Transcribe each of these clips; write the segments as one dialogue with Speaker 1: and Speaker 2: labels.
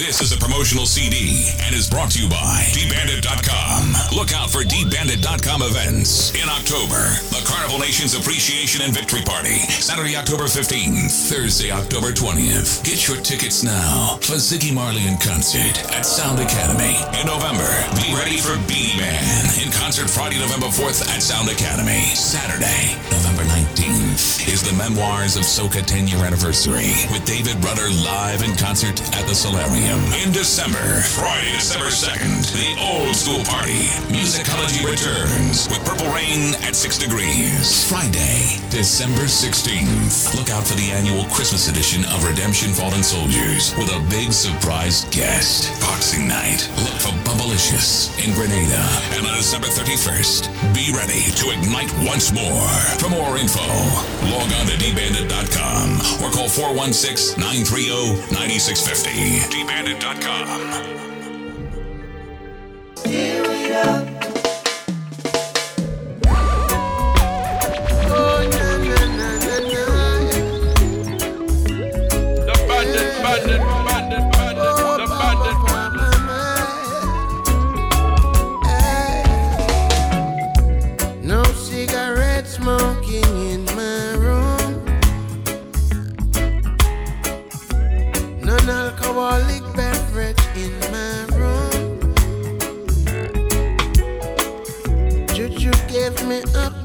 Speaker 1: This is a promotional CD and is brought to you by dbandit.com. Look out for dbandit.com events in October. The Carnival Nations Appreciation and Victory Party, Saturday, October 15th, Thursday, October 20th. Get your tickets now for Ziggy Marley in concert at Sound Academy. In November, be ready for Beenie Man in concert Friday, November 4th at Sound Academy. Saturday, November 19th is the Memoirs of Soca 10 year anniversary with David Rudder live in concert at the Solarium. In December, Friday, December 2nd, the old school party. Musicology returns with Purple Rain at 6 degrees. Friday, December 16th. Look out for the annual Christmas edition of Redemption Fallen Soldiers with a big surprise guest. Boxing night. Look for Bubblicious in Grenada. And on December 31st, be ready to ignite once more. For more info, log on to dbandit.com or call 416 930 9650. dbandit.com.
Speaker 2: The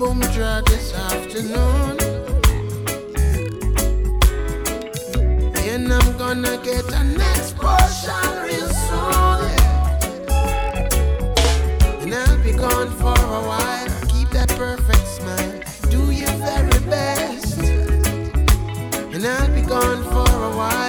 Speaker 3: a boom draw this afternoon. And I'm gonna get a next portion real soon. And I'll be gone for a while. Keep that perfect smile. Do your very best. And I'll be gone for a while.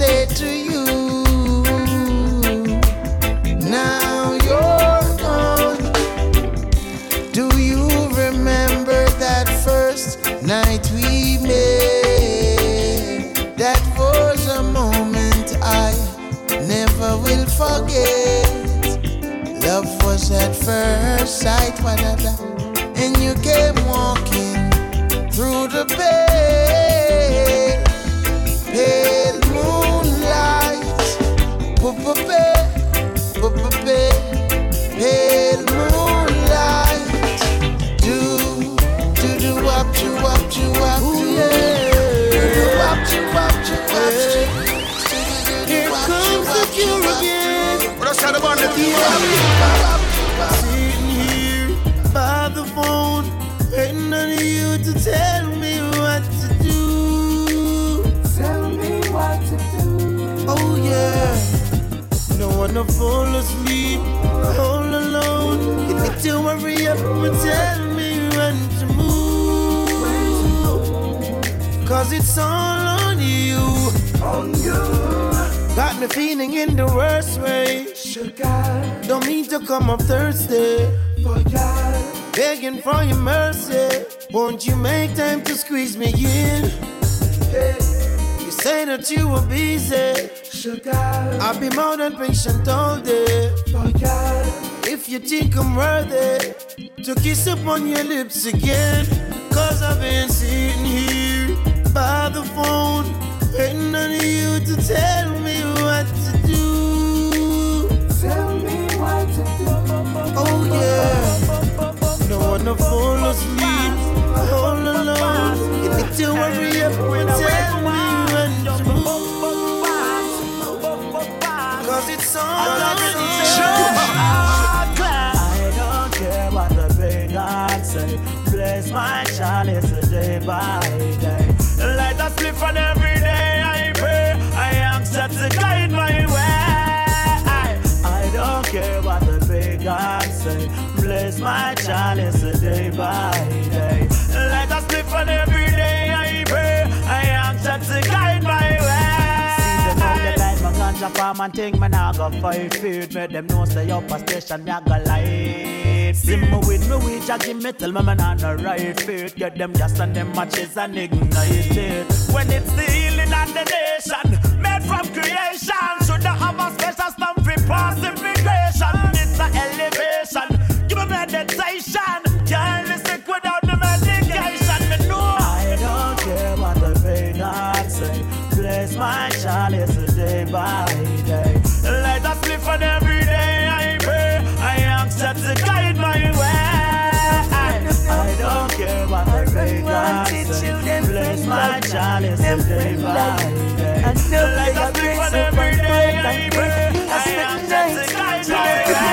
Speaker 3: Say to you? Now you're gone. Do you remember that first night we met? That was a moment I never will forget. Love was at first sight, and you came walking through the pale, got up on the table. Sitting here by the phone, waiting on you to tell me what to do. Tell me
Speaker 4: what to
Speaker 3: do. Oh yeah. No one to fall asleep, all alone. You need to hurry up and tell me when to move. Cause it's all on you. On you. Got me feeling in the worst way. Don't mean to come up Thursday. For Begging for your mercy. Won't you make time to squeeze me in? You say that you were busy. Sugar. I'll be more than patient all day. If you think I'm worthy to kiss upon your lips again. Cause I've been sitting here by the phone, waiting on you to tell me what to do. No one all alone. You need to tell me when. Cause it's all
Speaker 4: I ganja farm and thing, man, I go fight feed. Make them know stay up a station, me I go light. See me with me weed, I give me tell me man on the right feet. Get them gas and them matches and ignite it. When it's the healing and the nation, made from creation, by day. Let us live on every day. I pray. I my way.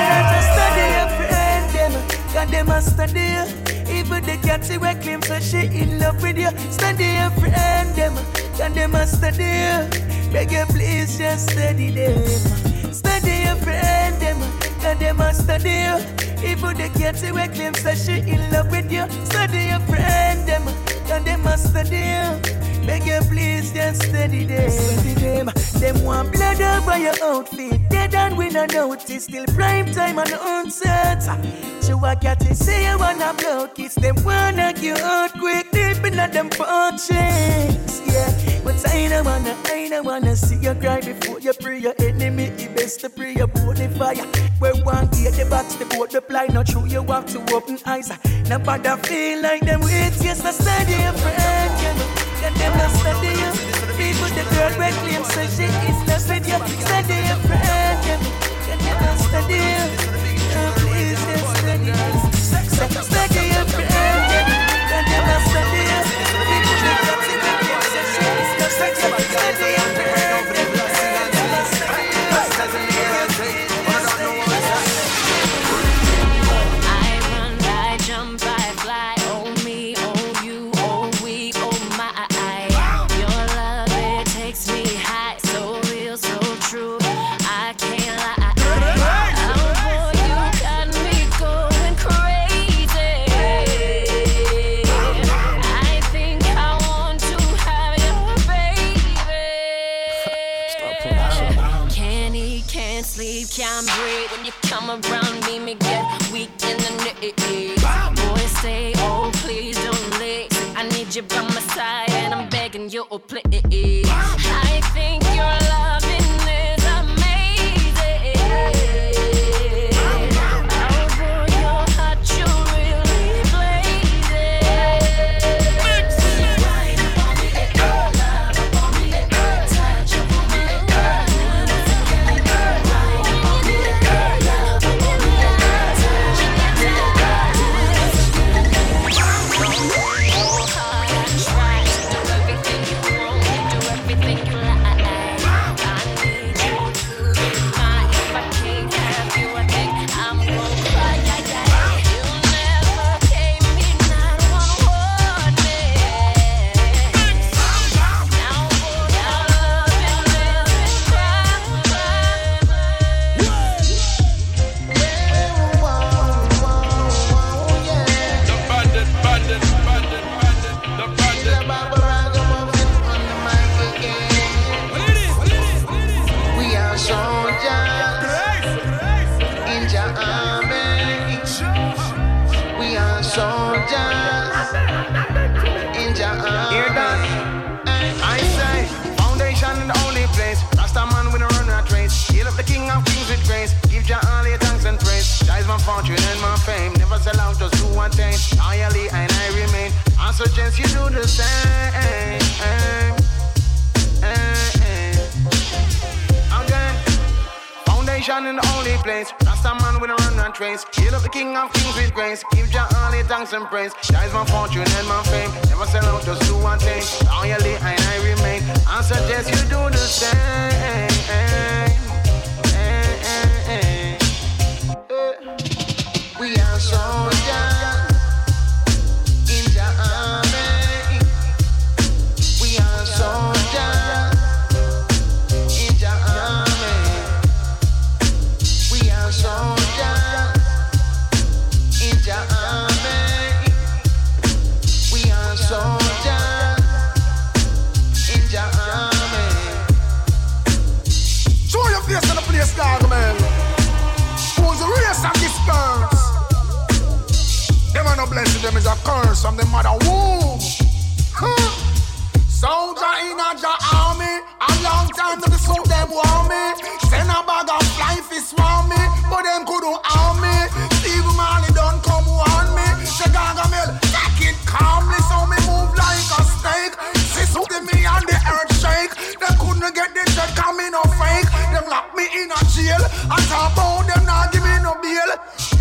Speaker 5: God, them a study. Even the cat see we claim so she in love with you. Study your friend, them. God, them a study. Beg you, please just study them. Study your friend, them. God, them a study. Even the cat see we claim so she in love with you. Study your friend, them. God, them a study. Beg you please just steady them. Them. Want blood over your outfit. Dead and we not notice. Still prime time on the onset. So I got to say you wanna blow kiss. Them wanna get out quick. Deep in them punches. Yeah. But I don't wanna, I don't wanna see you cry before you pray your enemy. It best to pray your the fire. Where one gear the box, the boat, the ply. Not true, you have to open eyes. Nobody feel like them wait. Yes, I study your friend. Yeah. Then them not study you. People the girl we claim so she is not with you. Study your friend, them. Then them not study you. Oh, please just study you. Study
Speaker 6: begging you, I
Speaker 7: suggest you do the same. Foundation in the only place. Rasta man with a run and trace. Heal up the king of kings with grace. Give Jah all the thanks and praise. That is my fortune and my fame. Never sell out, just do one thing. Loyally and I remain. I suggest you do the same.
Speaker 8: We are soldiers
Speaker 9: a curse from the mother womb. Soldier in a Jah Army, a long time to the suit them want me. Send a bag of fly fish want me, but them couldn't harm me. Steve Marley don't come warn me. Chicago take it calmly, so me move like a snake. Sis who me and the earth shake. They couldn't get the check, coming. Them lock me in a jail. I talk about them not give me no bail.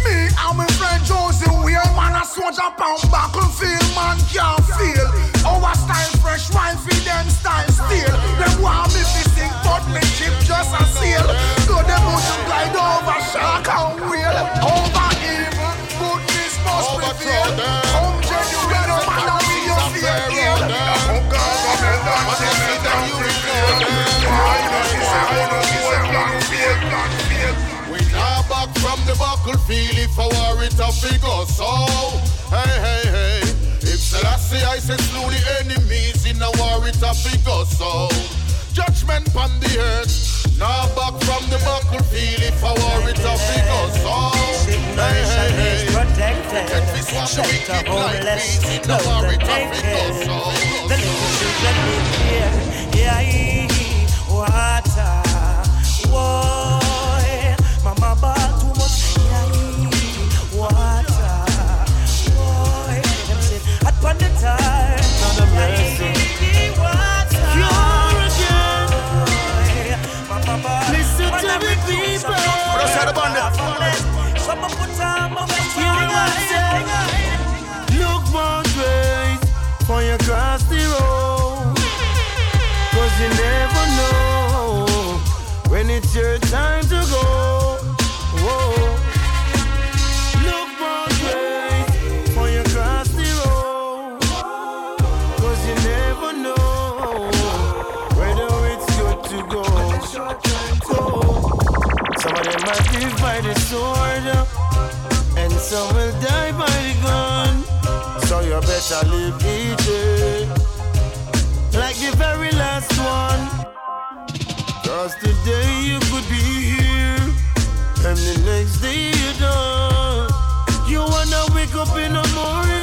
Speaker 9: Me and my friend Josie, we a man a soldier pound battlefield, man can't feel. Our style fresh, wine feed them style still. Them want me
Speaker 10: war it a figure so Judgment on the earth Now back from the battlefield if I war it a figure so Hey hey hey
Speaker 4: protected.
Speaker 10: Get this one the
Speaker 4: Shelter
Speaker 10: wicked like
Speaker 4: homeless,
Speaker 10: peace in a war it a figure
Speaker 4: naked.
Speaker 10: so
Speaker 4: The little children live here. Yeah, water. Boy, mama bought too much. Yeah, water. Boy, them sit hot on the tar.
Speaker 3: Not a mercy. I'm? Look both ways for you cross the road. Cause you never know when it's your time to go. Look both ways for you cross the road. Cause you never know whether it's good to go. Some of them might live by the sword, and some will die by the gun. So you better live each day like the very last one. Cause today you could be here, and the next day you're done. You wanna wake up in the morning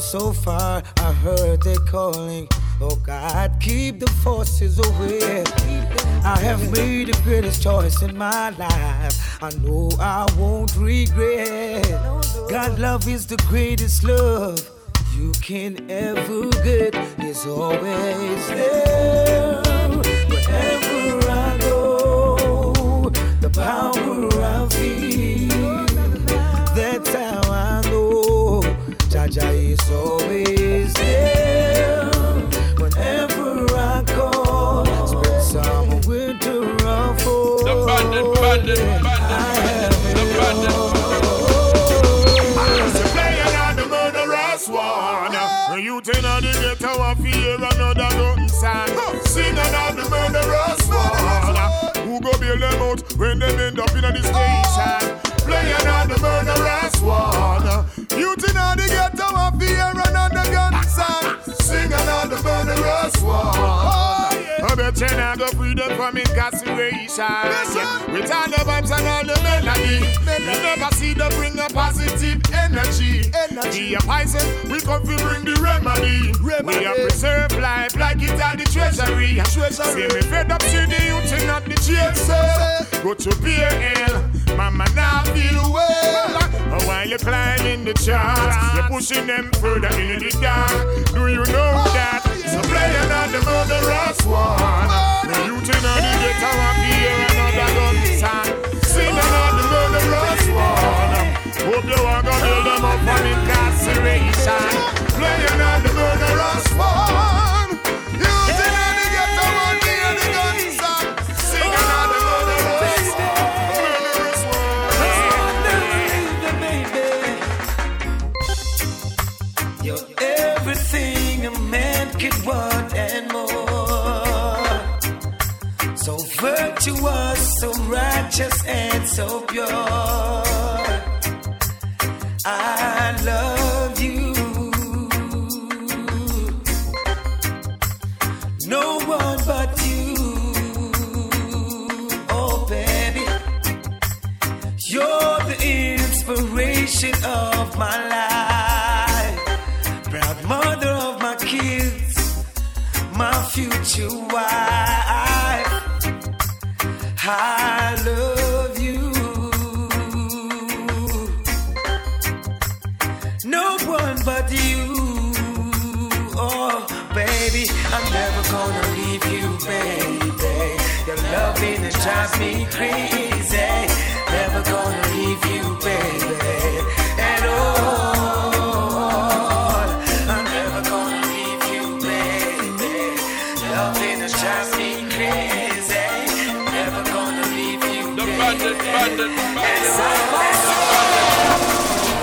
Speaker 3: So far, I heard they calling. Oh God, keep the forces away. I have made the greatest choice in my life. I know I won't regret. God, love is the greatest love you can ever get. It's always there wherever I go. The power I feel. Jah Jah is always there. Whenever I call. spend some winter around for
Speaker 2: the bandit, bandit,
Speaker 11: bandit, bandit. the bandit. One. You turn on the ghetto and fear another nothing sign. Sing another murderous one. Who go bail them out when them end up in a the station? Playing on the murderous. I bet you now go free from incarceration. Yeah. With all the vibes and all the melody. We never see them bring a positive energy. We are poison, we come to bring the remedy. We are preserve life like it at the treasury. See me fed up to the youth and not the chaser. Go to ale, mama now feel well. But while you climbing in the charts, you're pushing them further in the dark. Do you know ah. that? So play another murderous one. The youth in the ghetto want
Speaker 2: righteous, and so pure. I love you. No one but you. Oh, baby. You're the inspiration of my life. Proud mother of my kids, my future wife. I drives me crazy. Never gonna leave you, baby. At all. I'm never gonna leave you, baby. Loving it drives me crazy. Never gonna leave you, baby.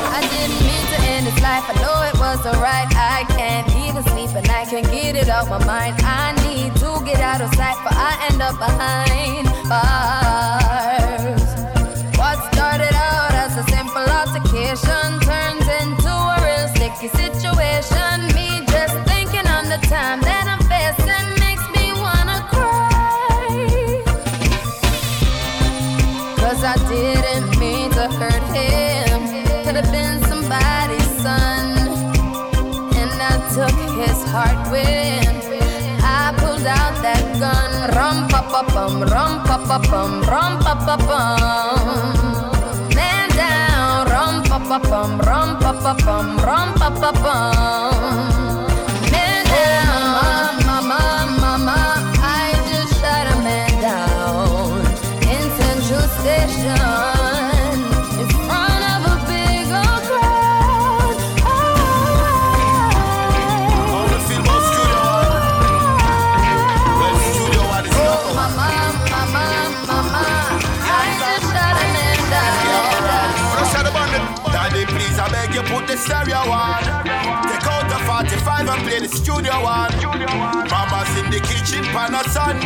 Speaker 12: I didn't mean to end his life. I know it was alright. I can't even sleep and I can't get it out my mind. I need to get out of sight, but I end up behind bars. What started out as a simple altercation turns into a real sticky situation. Me just thinking on the time that I'm facing makes me wanna cry. Cause I didn't mean to hurt him. Could have been somebody's son. And I took his heart out that Rum pa pa bum, rum pa pa bum, rum pa pa bum. Man down, rum pa pa bum, rum pa pa bum, rum pa pa bum.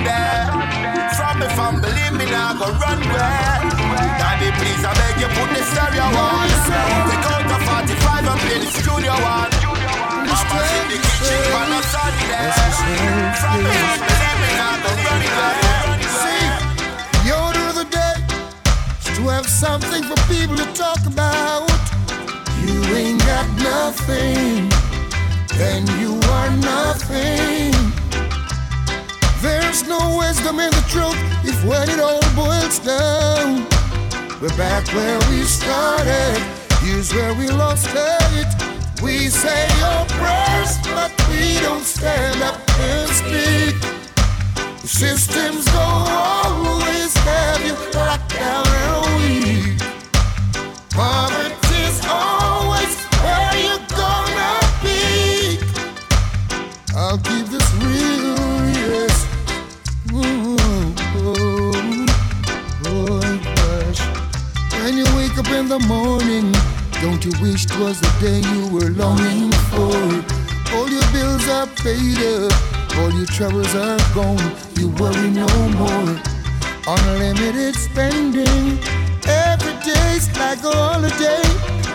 Speaker 13: Sunday. From the family, me now go run where. Daddy, please, I beg you, put the stereo on. Take out the 45 and play the studio one. Mama's in the kitchen on a Sunday. From the family, me now go run where.
Speaker 14: See, the order of the day is to have something for people to talk about. You ain't got nothing, then you are nothing. There's no wisdom in the truth if when it all boils down. We're back where we started, here's where we lost it. We say your prayers, but we don't stand up and speak. The systems don't always have you locked down and weak. Poverty's always where you're gonna be. I'll keep in the morning, don't you wish 'twas the day you were longing for? All your bills are paid up, all your troubles are gone. You worry no more. Unlimited spending, every day's like a holiday.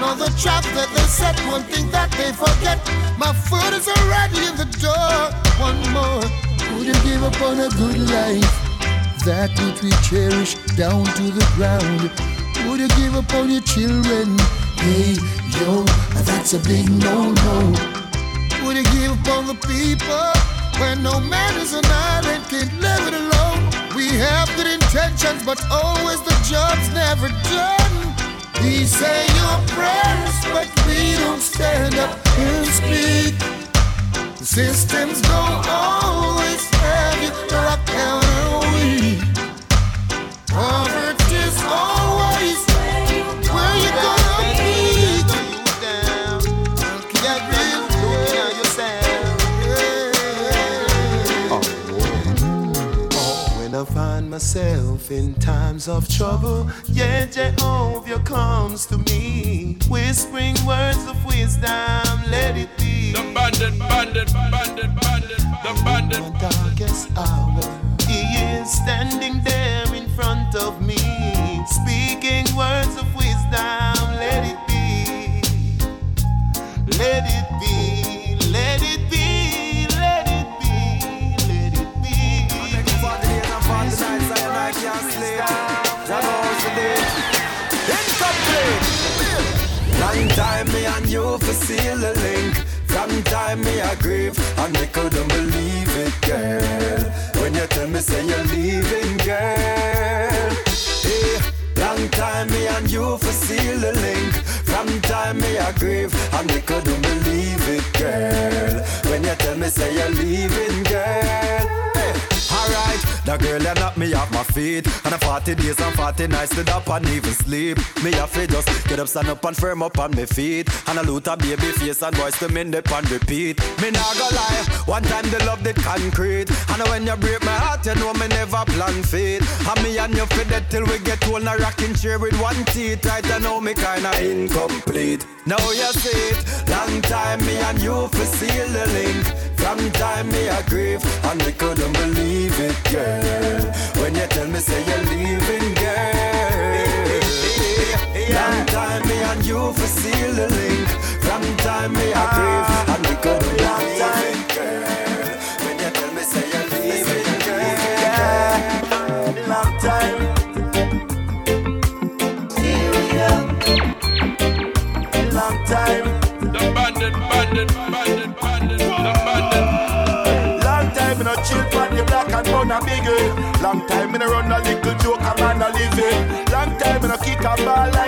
Speaker 14: Now the trap that they set, one thing that they forget. My foot is already in the door. One more, would you give up on a good life? That which we cherish down to the ground. Would you give up on your children? Hey, yo, that's a big no-no. Would you give up on the people when no man is an island can't live it alone? We have good intentions, but always the job's never done. We say your prayers, but we don't stand up and speak. The systems don't always
Speaker 6: myself in times of trouble, yeah, Jehovah comes to me, whispering words of wisdom. Let it be.
Speaker 15: The bandit, bandit, bandit, bandit, the bandit.
Speaker 6: In the darkest hour, He is standing there in front of me, speaking words of wisdom. Let it be. Let it be.
Speaker 2: Long time me and you for seal the link. From time me I grieve and me couldn't believe it, girl. When you tell me say you're leaving, girl. Hey, long time me and you for seal the link. From time me I grieve and me couldn't believe it, girl. When you tell me say you're leaving, girl. Hey, alright, the girl that knocked me off my feet. And a 40 days and 40 nights stood up and even sleep. Me have to just get up, stand up and firm up on my feet. And a loot a baby face and voice to me dip and repeat. Me nah go lie, one time the love did concrete. And when you break my heart, you know me never plan fate. And me and you fit that till we get old, a rocking chair with one teeth. Right, I know me kinda incomplete. Now you see it, long time me and you for seal the link. From time me I grieve, and me couldn't believe it, girl. When you tell me say you're leaving, girl. Me and you for seal the link. From time me I grieve, and me couldn't believe it, girl. When you tell me say you're leaving, girl. Long time. Long time.
Speaker 15: The bandit, bandit, bandit,
Speaker 13: chill pan the black and brown a biggie. Eh. Long time in a run a little joke a man a living. Eh. Long time in a kick a ball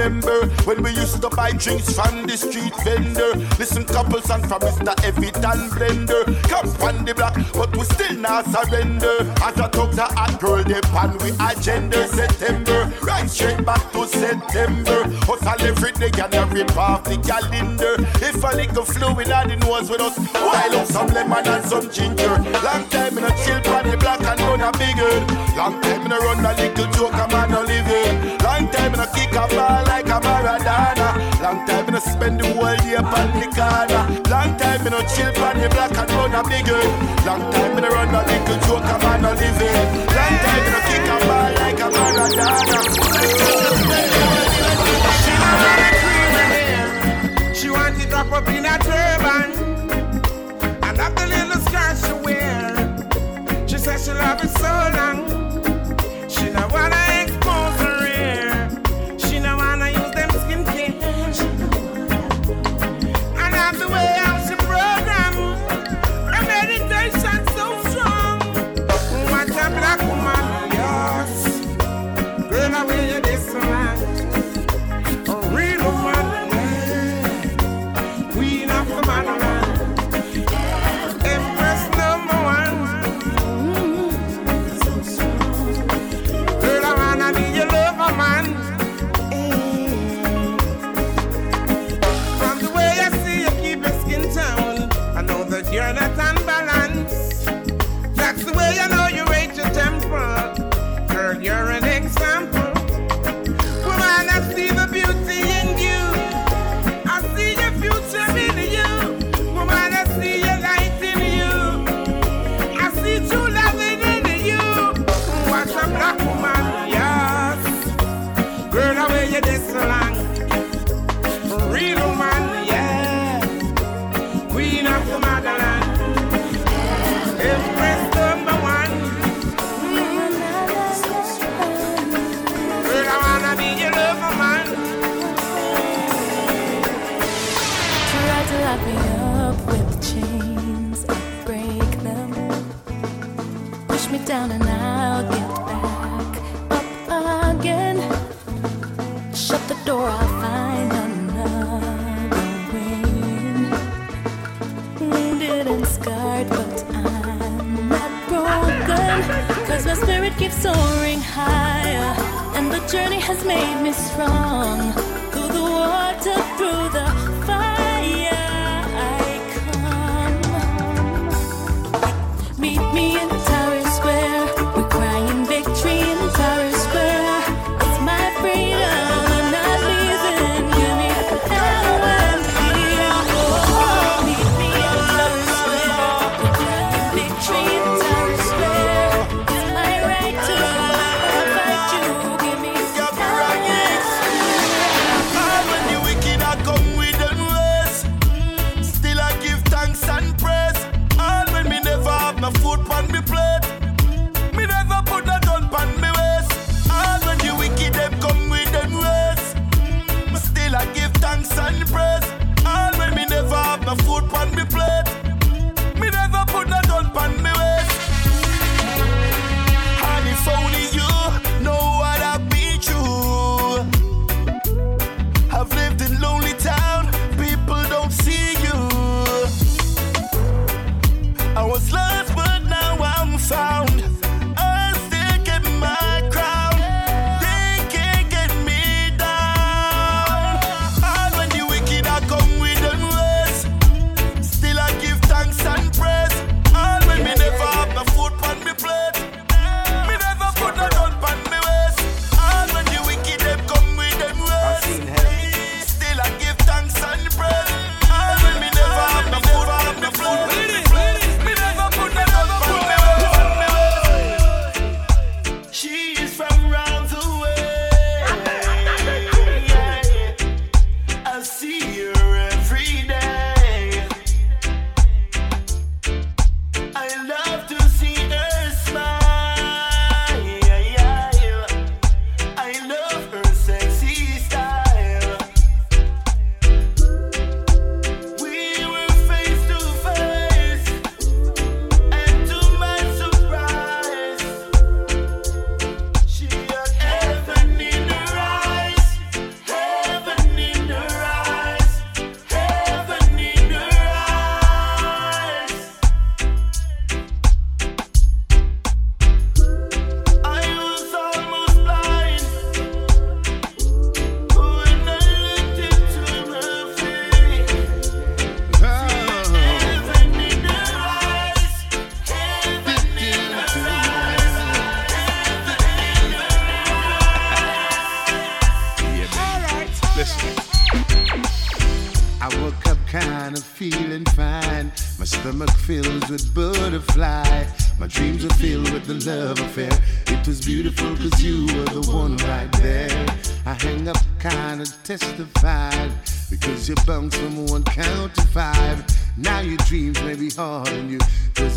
Speaker 13: remember when we used to buy drinks from the street vendor. Listen couple songs from Mr. Evitan Blender. Come from the block, but we still not surrender. As a thugs a hot girl, they pan we agenda September. Right straight back to September. Hustle every day and a rip off the calendar. If a little fluid on the nose with us, while up some lemon and some ginger. Long time in a chill pan the black and run a bigger. Long time in a run a little joke a man a living. Long time in a kick a ball like a Maradona. Long time in a spend the whole day upon the corner. Long time in a chill pan the black and run a bigger. Long time in a run a little joke a man a living. Long time in a kick a ball like a Maradona.
Speaker 16: She want it wrap up in a turban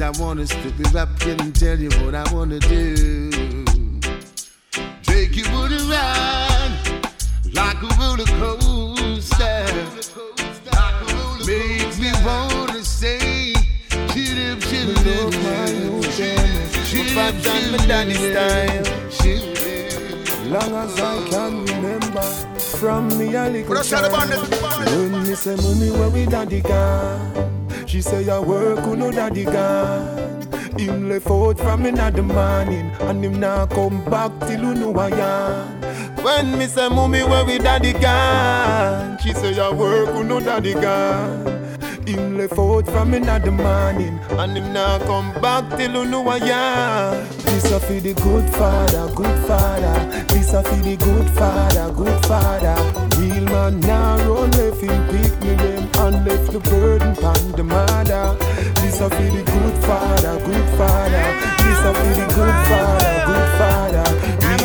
Speaker 16: I
Speaker 17: want to
Speaker 14: strip it up and tell you what I want to do. Take you on a ride like a roller coaster. Makes me want to say, chillin', chillin', chillin',
Speaker 18: I've done my daddy style. Long as I can remember from me a little child. When me say money where we daddy gone. She say I work with no daddy the God. Him left out from another the morning and him now come back till you know I am. When me say mommy where we daddy gone, she say I work with no daddy gone him left out from another morning. And him now come back till you know I am. This a for the good father, good father. This a for the good father, good father. Real man now run left him pick me them And left the burden pan the mother. This a for the good father, good father. This a for the good father, good father.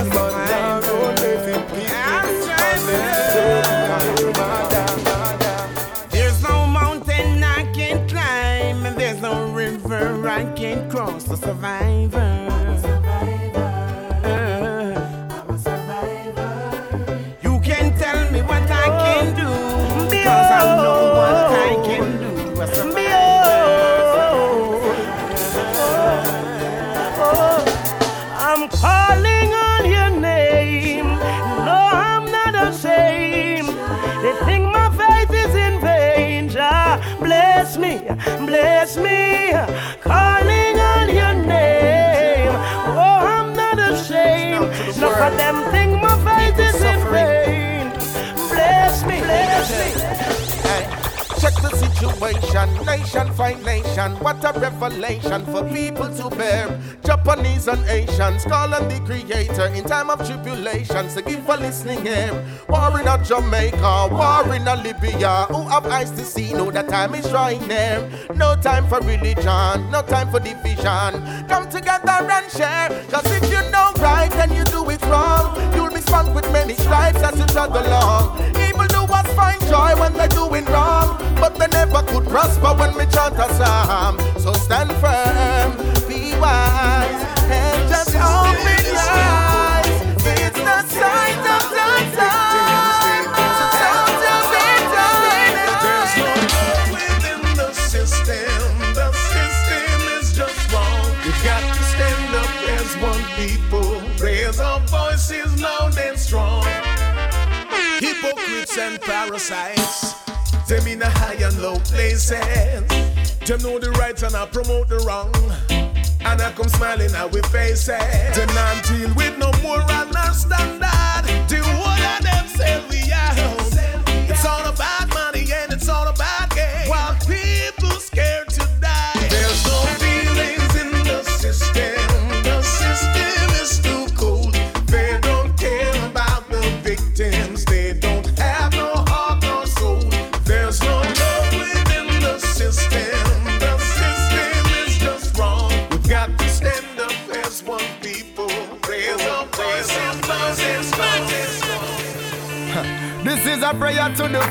Speaker 16: Nation fight nation. What a revelation for people to bear. Japanese and Asians call on the Creator in time of tribulation. So give a listening ear. War in a Jamaica, war in a Libya. Who have eyes to see know that time is drawing near. No time for religion, no time for division. Come together and share. Cause if you know right and you do it wrong, you'll be spanked with many stripes as you trod along. Doers find joy when they're doing wrong, they never could prosper when we chant a psalm. So stand firm, be wise, and just open your eyes. It's the sign of the time. So don't
Speaker 19: There's no within the system. The system is just wrong. We've got to stand up as one people. Raise our voices loud and strong. Hypocrites and parasites. Them in the high and low places. Eh? Them know the right and I promote the wrong. And I come smiling at we faces. Eh? Them not deal with no moral nor standard.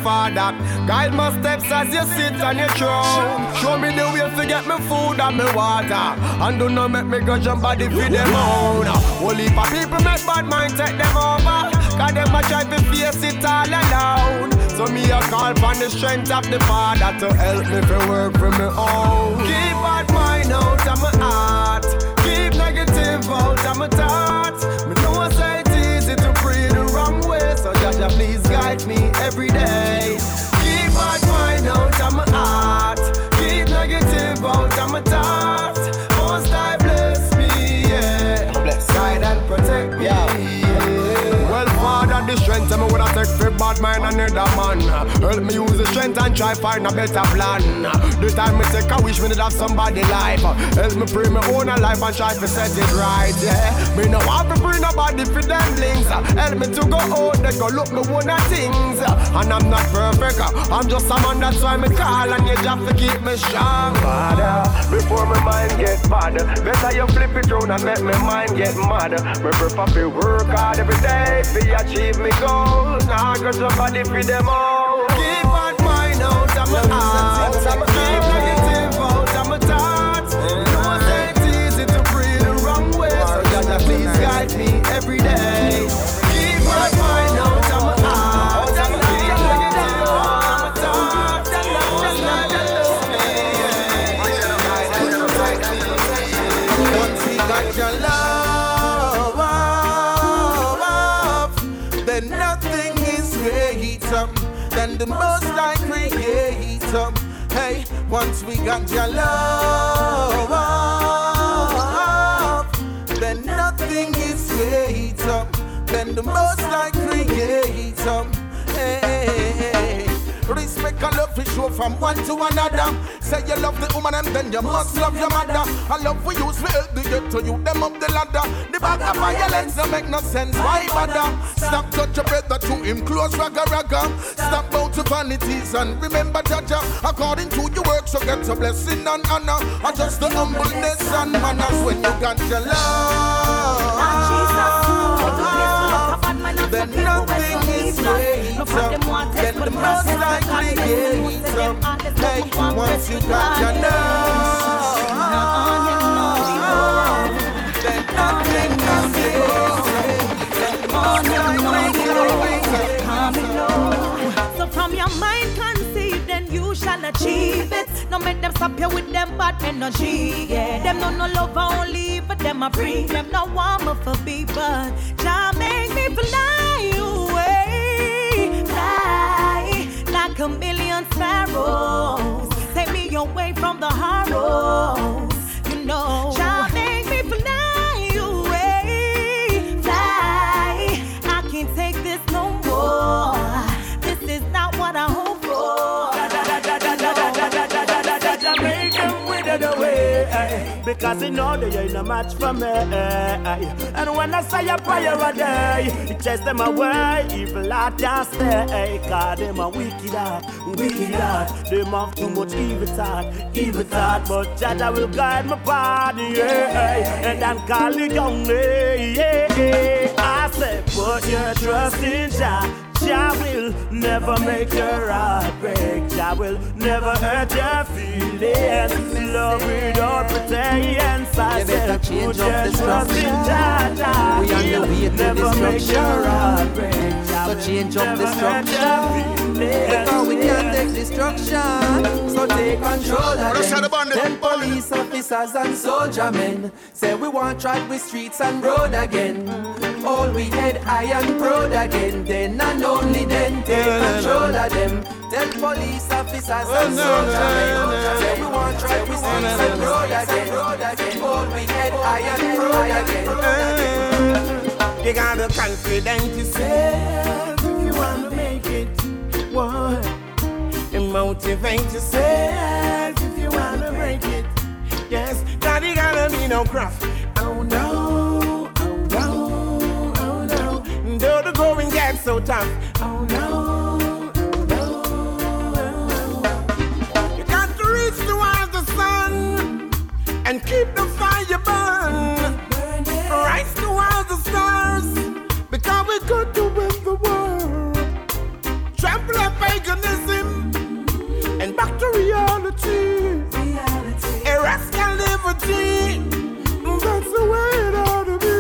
Speaker 3: Guide my steps as you sit on your throne. Show me the way to get me food and me water. And do not make me go jump body for them own. Only for people make bad mind take them over. Cause them a try to face it all alone. So me a call for the strength of the Father to help me for work for me own. Keep bad mind out of my heart. Keep negative out of my thoughts. Guide me every day. Take for bad mind another man. Help me use the strength and try find a better plan. The time me take a wish me to have somebody life. Help me pray me own life and try to set it right. Yeah. Me no want to bring nobody for them links. Help me to go out, they go look me one of things. And I'm not perfect. I'm just a man that's why me call and you just to keep me strong. Father, before my mind get bad, better you flip it round and make my mind get mad. Me prefer to work hard every day to achieve me goals. I got somebody for them all. Keep bad mind out of my heart. The
Speaker 16: most I creator. Hey, once we got your love, then nothing is greater than the most I creator. Hey, respect and love we show from one to another. Say you love the woman and then you must love your mother. I love we use we help the get to you them up the ladder. The back of violence don't make no sense. Why bother? Stop touch your brother to him close ragga ragga. Stop bout to vanities and remember Jah Jah. According to your work, so get a blessing and honor. And just the humbleness and manners when you got your love. Then nothing is greater than the most likely creator. Hey, once you got your love, then nothing is greater than the most likely.
Speaker 20: So from your mind conceived, then you shall
Speaker 6: achieve it. No make them stop you with them bad energy. Yeah, them no no love only, but them a free. Them no want me for be, but Jah make me fly away, like a million sparrows. Take me away from the horrors, you know. Jah
Speaker 4: because you know they ain't a match for me. And when I say a prayer a day, it chase them away. Evil heart just stay, cause them a wicked heart, wicked heart. Them have too much evil thought, evil thought. But Jah Jah will guide my body, yeah, and I'm calling young me, yeah. I said, put your trust in Jah. Jah will never make your heart break. Jah will never hurt your feelings. Love without pretense. I
Speaker 3: You better
Speaker 4: said,
Speaker 3: change
Speaker 4: put
Speaker 3: up
Speaker 4: your trust in. Jah. Jah
Speaker 3: We on the
Speaker 4: will never make your heart break.
Speaker 3: Destruction.
Speaker 4: Jah
Speaker 3: So change up the
Speaker 4: never
Speaker 3: structure. Because we can't take destruction. So take control
Speaker 9: Rush out the
Speaker 3: of them. Them police officers and soldier men say we want drive with streets and road again. All we head high and proud again. Then and only then take control of them. Them police officers and soldier men say we want drive with streets and road again. Road again. All we head high and proud again.
Speaker 16: You gotta confident yourself if you wanna make it. What? And motivate yourself if you wanna break it. Yes, you gotta be no craft. Oh no, oh no, oh no. Though the going gets so tough. Oh no, oh no, oh. You got to reach towards the sun and keep the because we got to win the world. Trample up paganism and back to reality. Irrational liberty. That's the way it ought to be.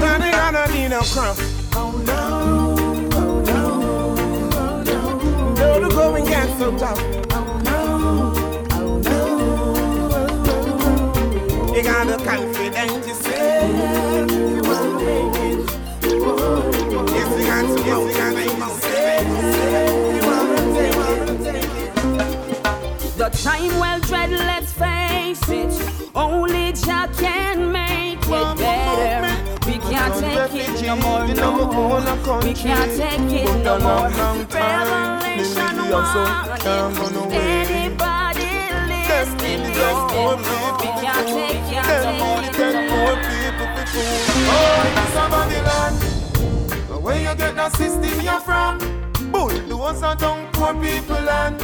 Speaker 16: But ain't gonna be no crump. Oh no, oh no, oh no. Though the going gets so tough. Oh, oh no, oh no. You gotta confident
Speaker 6: time well dread, let's face it. Only Jah can make it better. We can't take it no more, no. We can't take it no more. Revelation one. Anybody listening, yo. We can't take, can't take it no more.
Speaker 18: Oh, it's a Babylon. Where you get that system you're from? Bulldoze are down poor people land.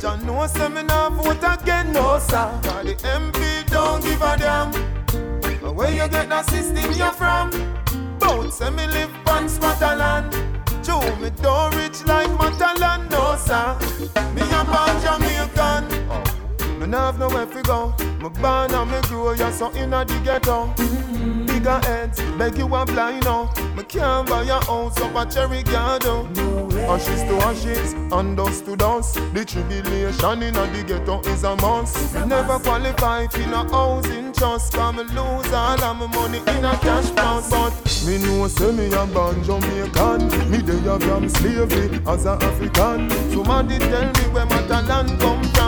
Speaker 18: John no say me nah vote again, no sir. Cause the MP don't give a damn. But Where you get that system you're from? Bout say me live on Scotland. Joe me don't rich like Matalon, no sir. Me a Jamaican. Have nowhere fi go. Me born and me grow, yeah, so inna the ghetto. Bigger heads, beg you a blind now. Me can't buy a house up a cherry garden. Ashes to ashes, and dust to dust. The tribulation in the ghetto is a must. Never qualify for no housing trust. Cause me lose all of my money in a cash box. But me know say me a born Jamaican. Me dey a from slavery as a African. Somebody tell me where my talent come from.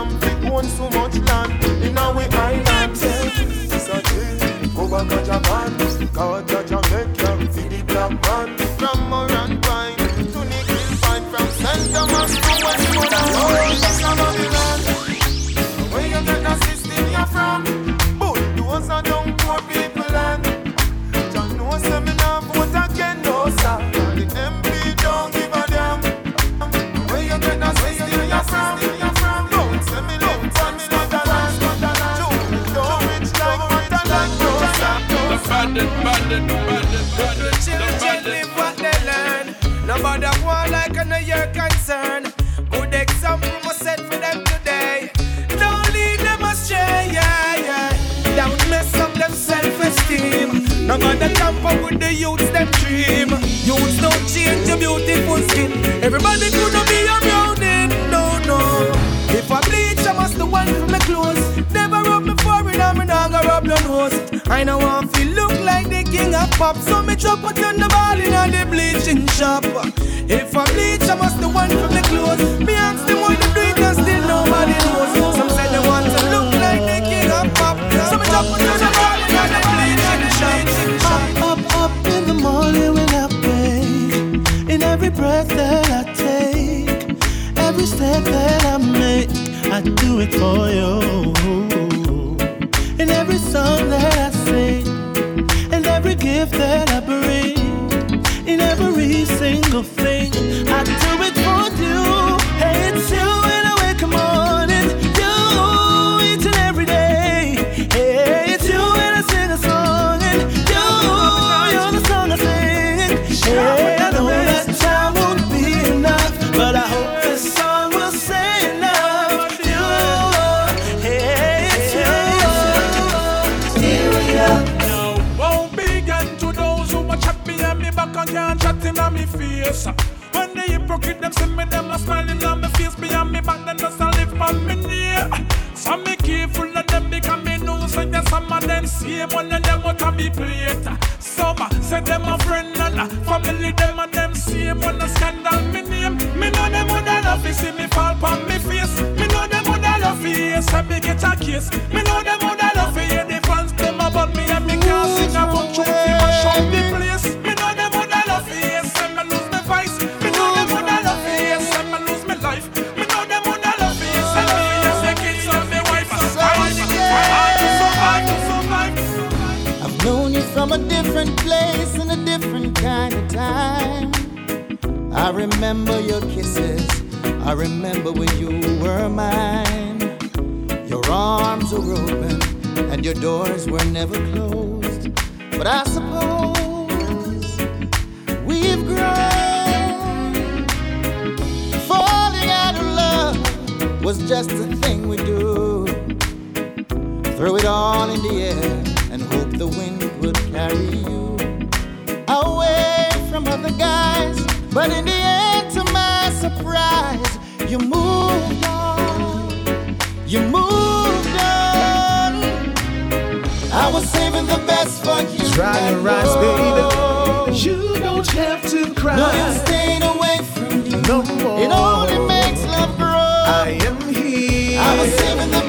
Speaker 18: Own so much land in our island. It's a thing. Go back to Japan. Cause Jamaica feed the black man. From Morant Point to Negril Point. From St. Thomas to Westwood. Oh, No matter tamper with the youths, them dream. Youths don't change your beautiful skin. Everybody could not be around it. No,
Speaker 16: no. If I bleach, I must the one from my clothes. Never rub me forehead, I'm not gonna rub your nose. I
Speaker 21: know I feel look like the king of pop. So me chop a turn the ball in the bleaching shop. If I bleach, I must the one from the clothes. Me ask them want to do it and still nobody knows. Some say they want to look like the king of pop. So me chop a turn the
Speaker 19: breath that I take, every step that I make, I do it for you. In every song that I sing, and every gift that I bring, in every single thing I do
Speaker 22: same one of them out of me plate. Some say them a friend and uh, family them and them same one a scandal me name. Me know them woulda love to see me fall on me face. Me know them woulda love to hear me get a kiss. Me know them
Speaker 19: remember your kisses. I remember when you were mine. Your arms were open and your doors were never closed. But I suppose we've grown. Falling out of love was just a thing we do. Throw it all in the air and hope the wind would carry you away from other guys. But in the end, to my surprise, you moved on. You moved on. I was saving the best for you.
Speaker 21: Try your
Speaker 19: and
Speaker 21: rise, baby. Oh. You don't have to cry.
Speaker 19: No, you stayed away from you.
Speaker 21: No more.
Speaker 19: It only makes love grow.
Speaker 21: I am here.
Speaker 19: I was saving the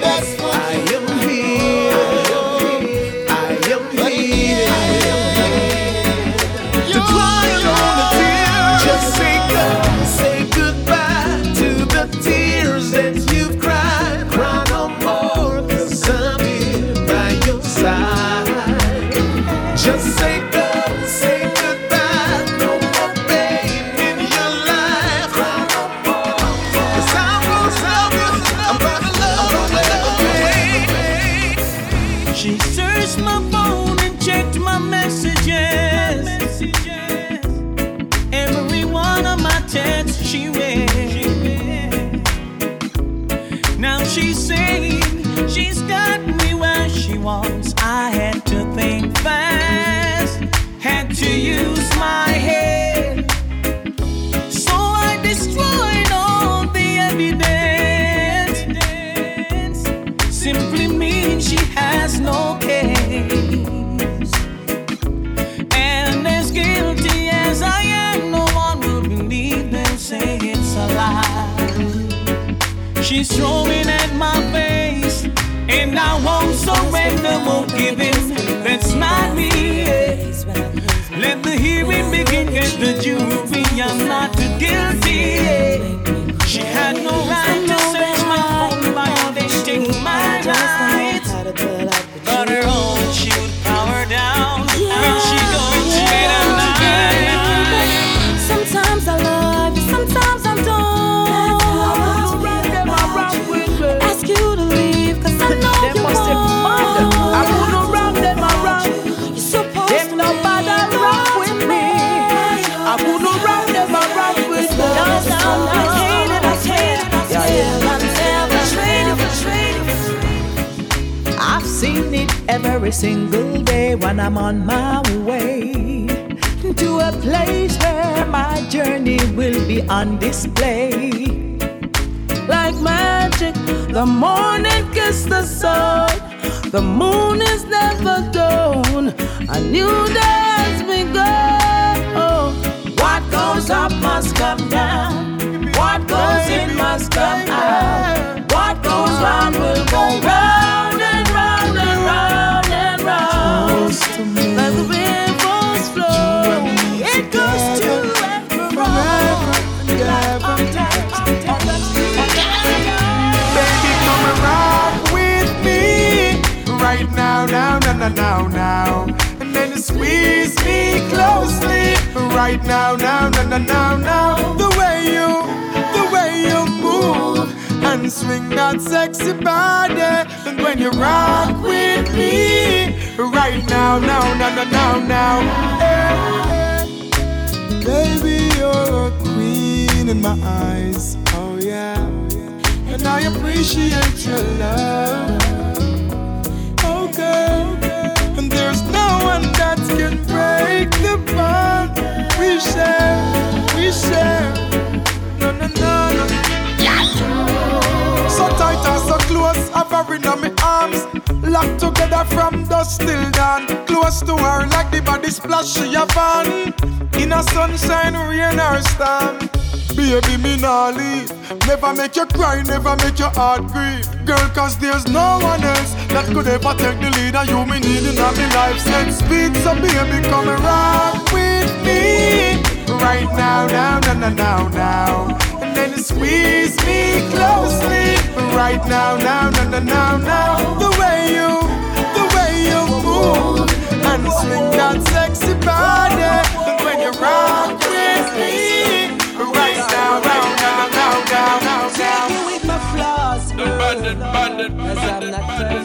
Speaker 19: begin, get the jury. I'm not
Speaker 21: every single day when I'm on my way to a place where my journey will be on display. Like magic, the morning kiss the sun
Speaker 23: The moon is never down. A new day has begun. What goes up must come down. What goes in must come out. What goes round will go round
Speaker 24: right now, now, now, now, now, now. And then you squeeze me closely right now, now, now, now, now. The way you, the way you move and swing that sexy body. And when you rock with me right now, now, now, now, now, now. Eh, eh. Baby, you're a queen in my eyes. Oh yeah. And I appreciate your love. And there's no one that can break the bond we share. We share. No, no, no, no. So tight and so close, I'm in my arms. Locked together from dusk till dawn. Close to her like the body splash she a van. In a sunshine, rain or storm. Baby, me nah leave. Never make you cry, never make your heart grieve. Girl, cause there's no one else that could ever take the lead. And you me need in my life. Send speed, so baby, come and rock with me. Right now, now, now, now, now, now. And then squeeze me closely. Right now, now, now, now, now, now. The way you, the way you move. And swing that sexy body. When you rock now, now, now, now, now, now, now.
Speaker 23: Take with my flaws,
Speaker 20: The bandit, bandit, bandit, bandit,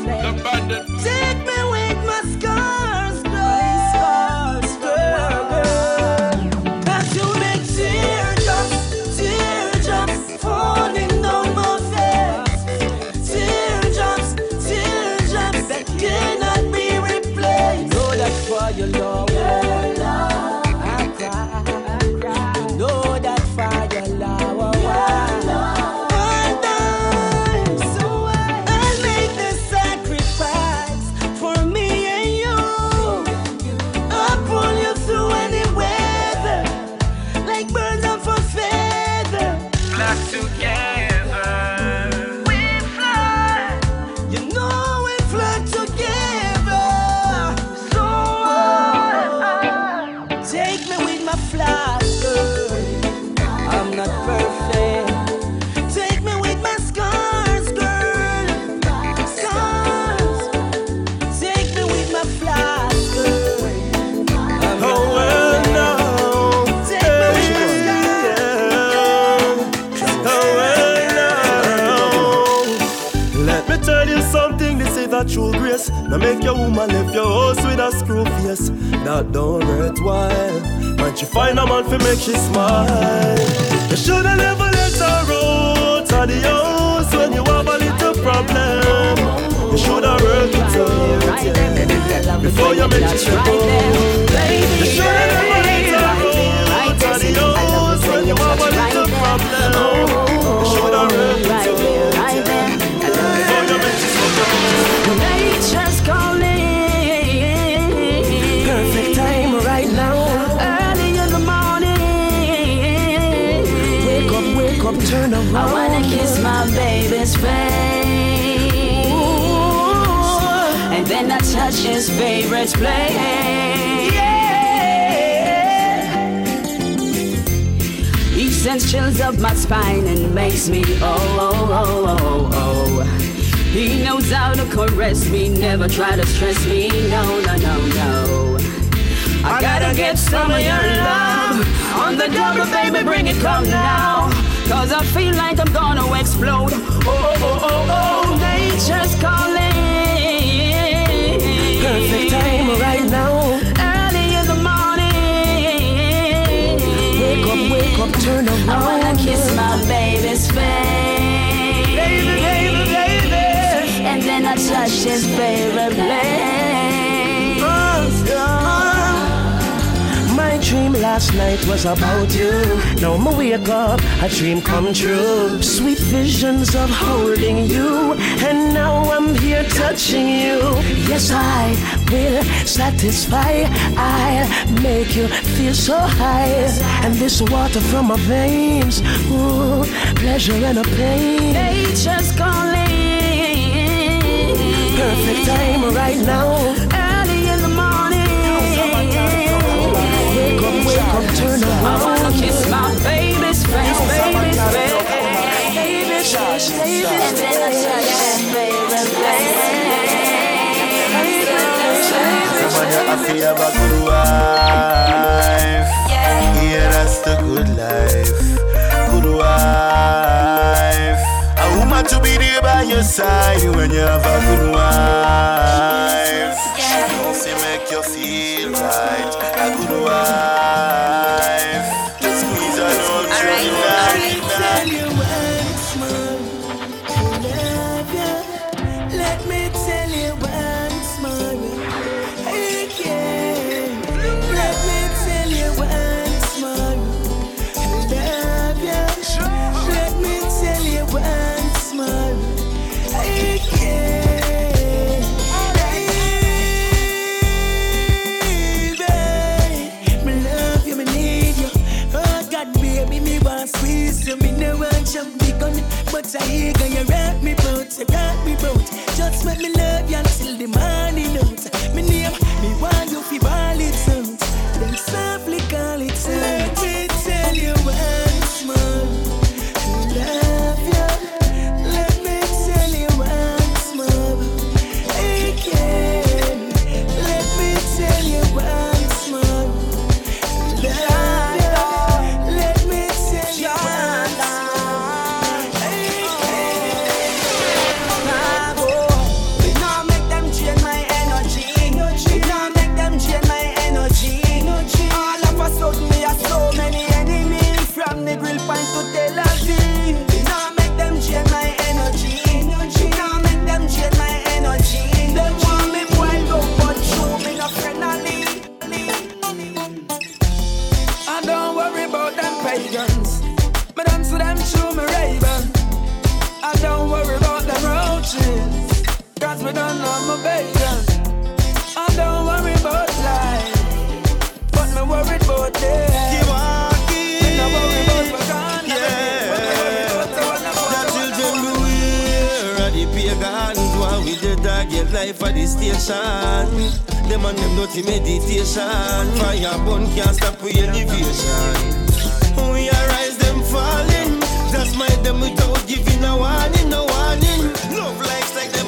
Speaker 4: tell you something, this is a true grace. Now make your woman leave your house with a screw face. That don't hurt while. Man, she find a man for make she smile. You shoulda never let her out of the house when you have a little problem. You shoulda worked it out before you make she go. You shoulda never let her out of the house when you have a little problem. Turn around.
Speaker 23: I wanna kiss my baby's face. And then I touch his favorite place. He sends chills up my spine and makes me oh oh oh oh oh. He knows how to caress me, never try to stress me. No no no no. I gotta get some of your love on the double, baby. Bring it, come now. Cause I feel like I'm gonna explode. Oh oh oh oh oh. Nature's calling.
Speaker 4: Perfect time right now.
Speaker 23: Early in the morning.
Speaker 4: Wake up, wake up, turn around.
Speaker 23: I wanna kiss my baby's face.
Speaker 4: Baby, baby, baby.
Speaker 23: And then I touch his favorite place.
Speaker 4: Last night was about you. Now me wake up, a dream come true. Sweet visions of holding you, and now I'm here touching you. Yes, I will satisfy. I'll make you feel so high, and this water from my veins, ooh, pleasure and a pain.
Speaker 23: Nature's calling.
Speaker 4: Perfect time right now.
Speaker 5: Someone you have to have a good wife. Yeah, that's the good life. Good wife. A woman to be there by your side when you have a good wife. She don't make you feel right. A good wife.
Speaker 25: We
Speaker 22: don't know my bacon. I don't worry about life. But me worried about them. Me not worry about worry about the one about
Speaker 5: The children the pagans While we the dog get life at the station Them and them dirty meditation Fire burn can't stop we elevation We arise them falling Just mind them without giving a warning, no warning Love like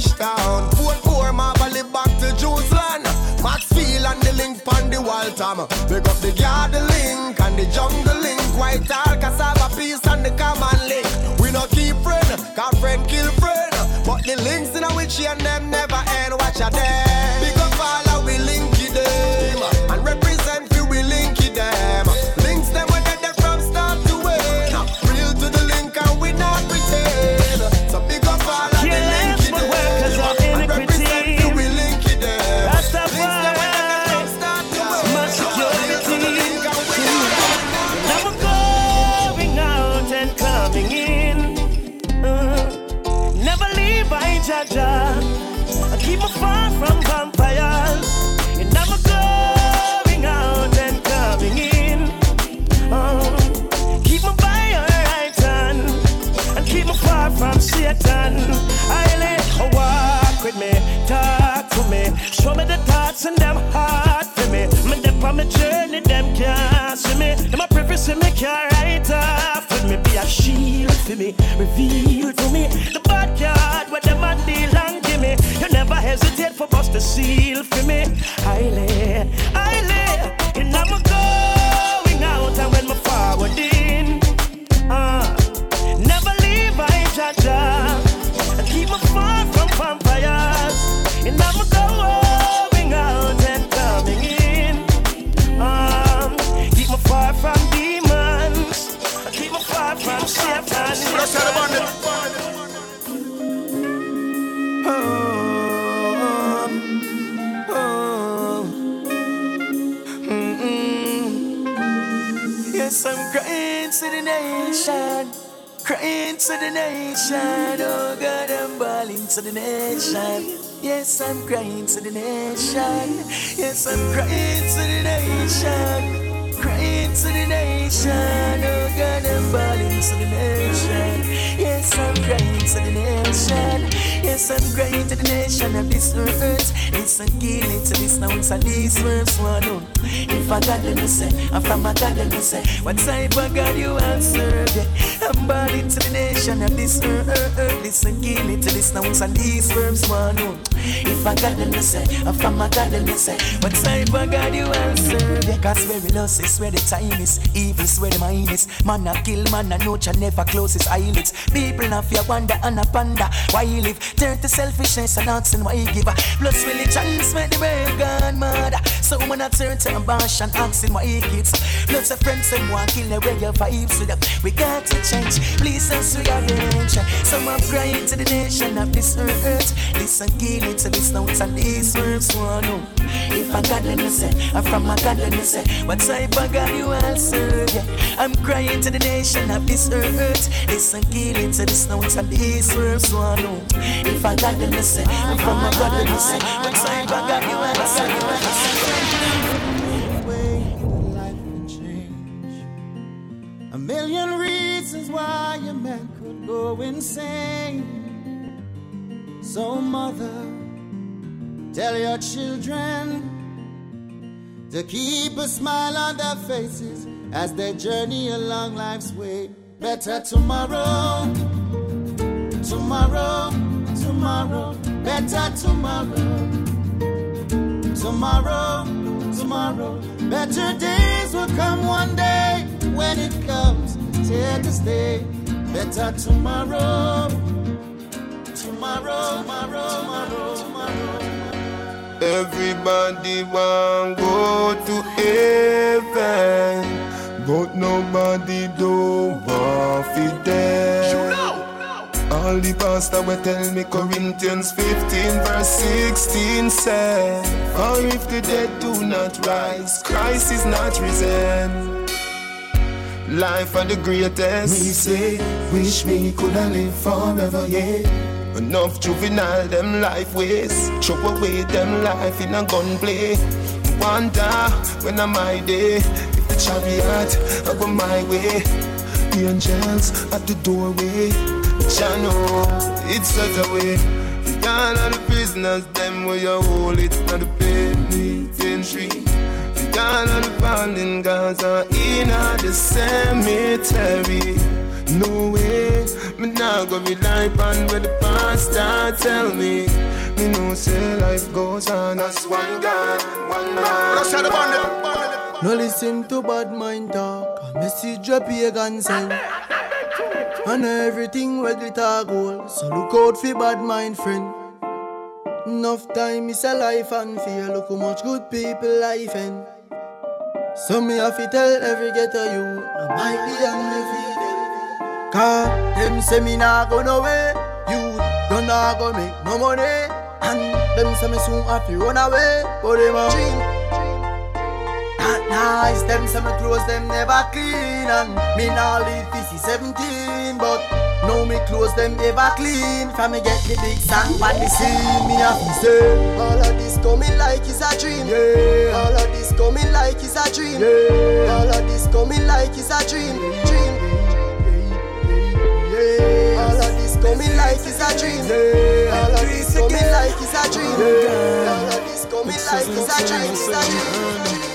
Speaker 3: Spanish Town. Fort Poor, Marley back to Jerusalem. Maxfield and the link on the wall time. Big up the garden link and the jungle link. White all cassava piece and the common link. We no keep friend, cause friend kill friend. But the links in a witch and them never end. Watch out them. And them
Speaker 4: heart for me. Me dip on my journey, them can't see me. Them a preface see me can't write off with me. Be a shield for me, reveal to me the bad card where them a deal and give me. You never hesitate for bust the seal for me. I lay, I lay,
Speaker 5: to the nation. Crying to the nation. Oh God, I'm bawling to the nation. Yes, I'm crying to the nation. Yes, I'm crying to the nation. Crying to the nation. Oh God, I'm bawling to the nation. Yes, I'm crying to the nation. Yes, I'm great to the nation of this earth. Listen, killing to this now, it's a these words one. If I got them, say, from my God, them say, what type of God you answer? Yeah. I'm bawling to the nation of this earth. Listen, killing to this now, it's a these words one. If I got them, say, from my God, them say, what type of God you answer? Yeah. Cause where we lost is where the time is, evil's where the mind is. Man, I kill, man, I nurture, never close his eyelids. People now fear wonder and a panda. Why you live? Turn to selfishness and asking why you give. Up. Plus religions make the world gone mad. So when I turn to ambition, asking why you kids. Plus a friends them want kill the way your vibes with them. We got to change. Please us rearrange. Some are crying to the nation of this earth. Listen, it to this notes and these words. One know. If I say, I'm from me say, what type of God you answer? Yeah. I'm crying to the nation of this earth. Listen, it to this notes and these words. One know. If I got them, say, I'm from my God, let me say, what type of God you answer? You
Speaker 26: A million reasons why a man could go insane. So, mother, tell your children to keep a smile on their faces as they journey along life's way. Better tomorrow, tomorrow, tomorrow, better tomorrow, tomorrow, tomorrow. Better days will come one day when it comes. Take a stay. Better tomorrow, tomorrow, tomorrow, tomorrow, tomorrow.
Speaker 6: Everybody want go to heaven, but nobody do want fi dead. All the pastor will tell me Corinthians 15 verse 16 say, For if the dead do not rise, Christ is not risen. Life are the greatest. Me say, wish me coulda live forever, yeah. Enough juvenile them life ways. Throw away them life in a gunplay. Wonder when I'm my day. If the chariot I go my way. The angels at the doorway. Channel, it's such a way. The all of the prisoners, them where you hold it, not the penitentiary. The all of the fallen Gaza in the cemetery. No way, me nah go rely on where the pastor tell me. Me know say life goes on as one God, one man.
Speaker 26: No listen to bad mind talk. A message a pagan send. And everything where glitter gold. So look out for bad mind friend. Enough time is a life and fear. Look how much good people life in. So me have to tell every ghetto you. No mind the and Cause them say me nah go nowhere. You don't nah go make no money. And them say me soon have to run away. But them a dream. Not nice, them say me clothes them never clean And me nah live this is 17 But now me clothes them ever clean From me get the big song on the scene Me have to say All of this coming like it's a dream yeah. All of this coming like it's a dream yeah. All of this coming like it's a dream Dream yeah. All of this coming like it's a dream yeah. All of this coming like it's a dream yeah. All of this coming like it's a dream It's a dream
Speaker 22: Mm-hmm.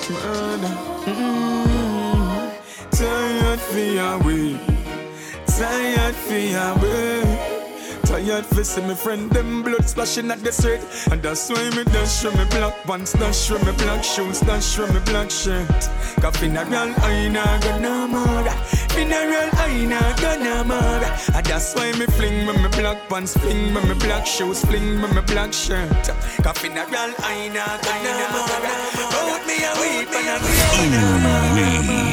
Speaker 22: Tired for your way, tired for your way. Tired for see me friend them blood splashing at the street And that's why me dash from me black pants Dash from me black shoes Dash from me black shirt Cause funeral I nah gonna more Funeral I nah gonna more And that's why me fling me me black pants Fling me me black shoes Fling me me black shirt Cause funeral I nah gonna more Out me a weep and a
Speaker 1: Ooh-wee.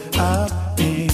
Speaker 22: up in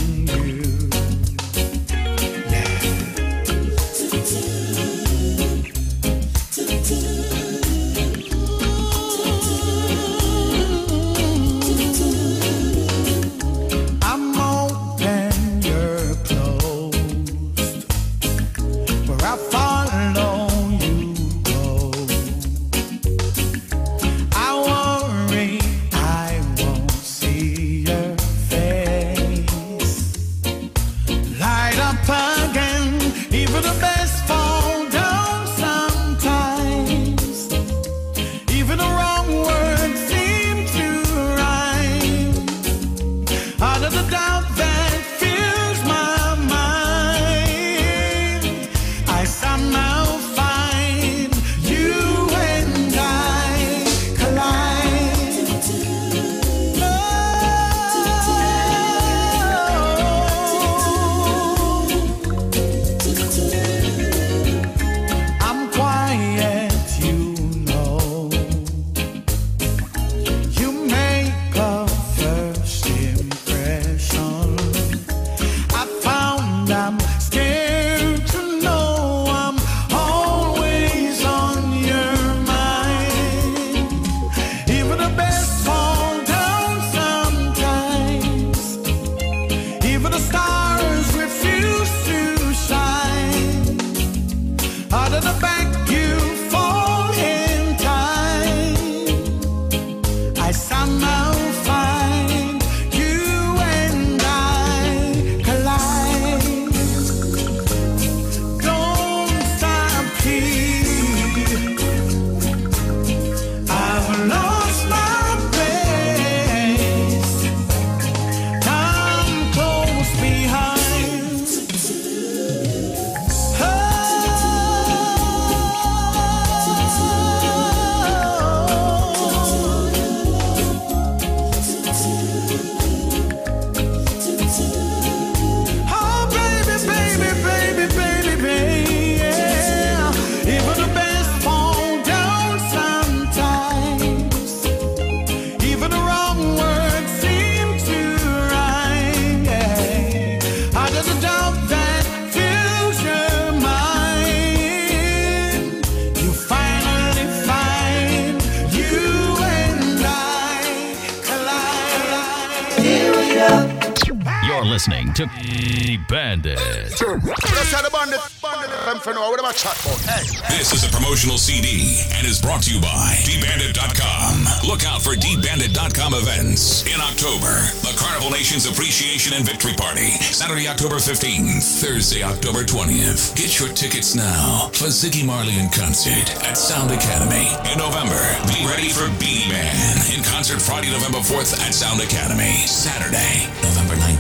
Speaker 10: Hey.
Speaker 1: This is a promotional CD and is brought to you by DBandit.com. Look out for DBandit.com events in October. The Carnival Nations Appreciation and Victory Party, Saturday, October 15th, Thursday, October 20th. Get your tickets now for Ziggy Marley in concert at Sound Academy. In November, be ready for B Man in concert Friday, November 4th at Sound Academy. Saturday, November 19th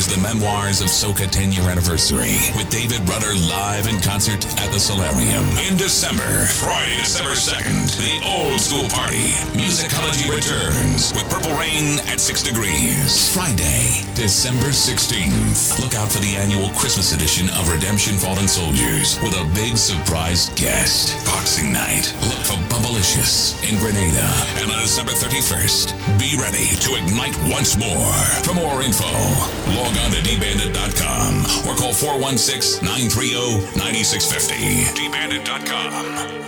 Speaker 1: is the Memoirs of Soca 10 year anniversary with David Rudder live in concert at the Solarium. In December, Friday, December 2nd, the old school party. Musicology returns with Purple Rain at 6 degrees. Friday, December 16th. Look out for the annual Christmas edition of Redemption Fallen Soldiers with a big surprise guest. Boxing night. Look for Bubblicious in Grenada. And on December 31st, be ready to ignite once more. For more info, log on to dbandit.com or call 416 930 9650. dbandit.com.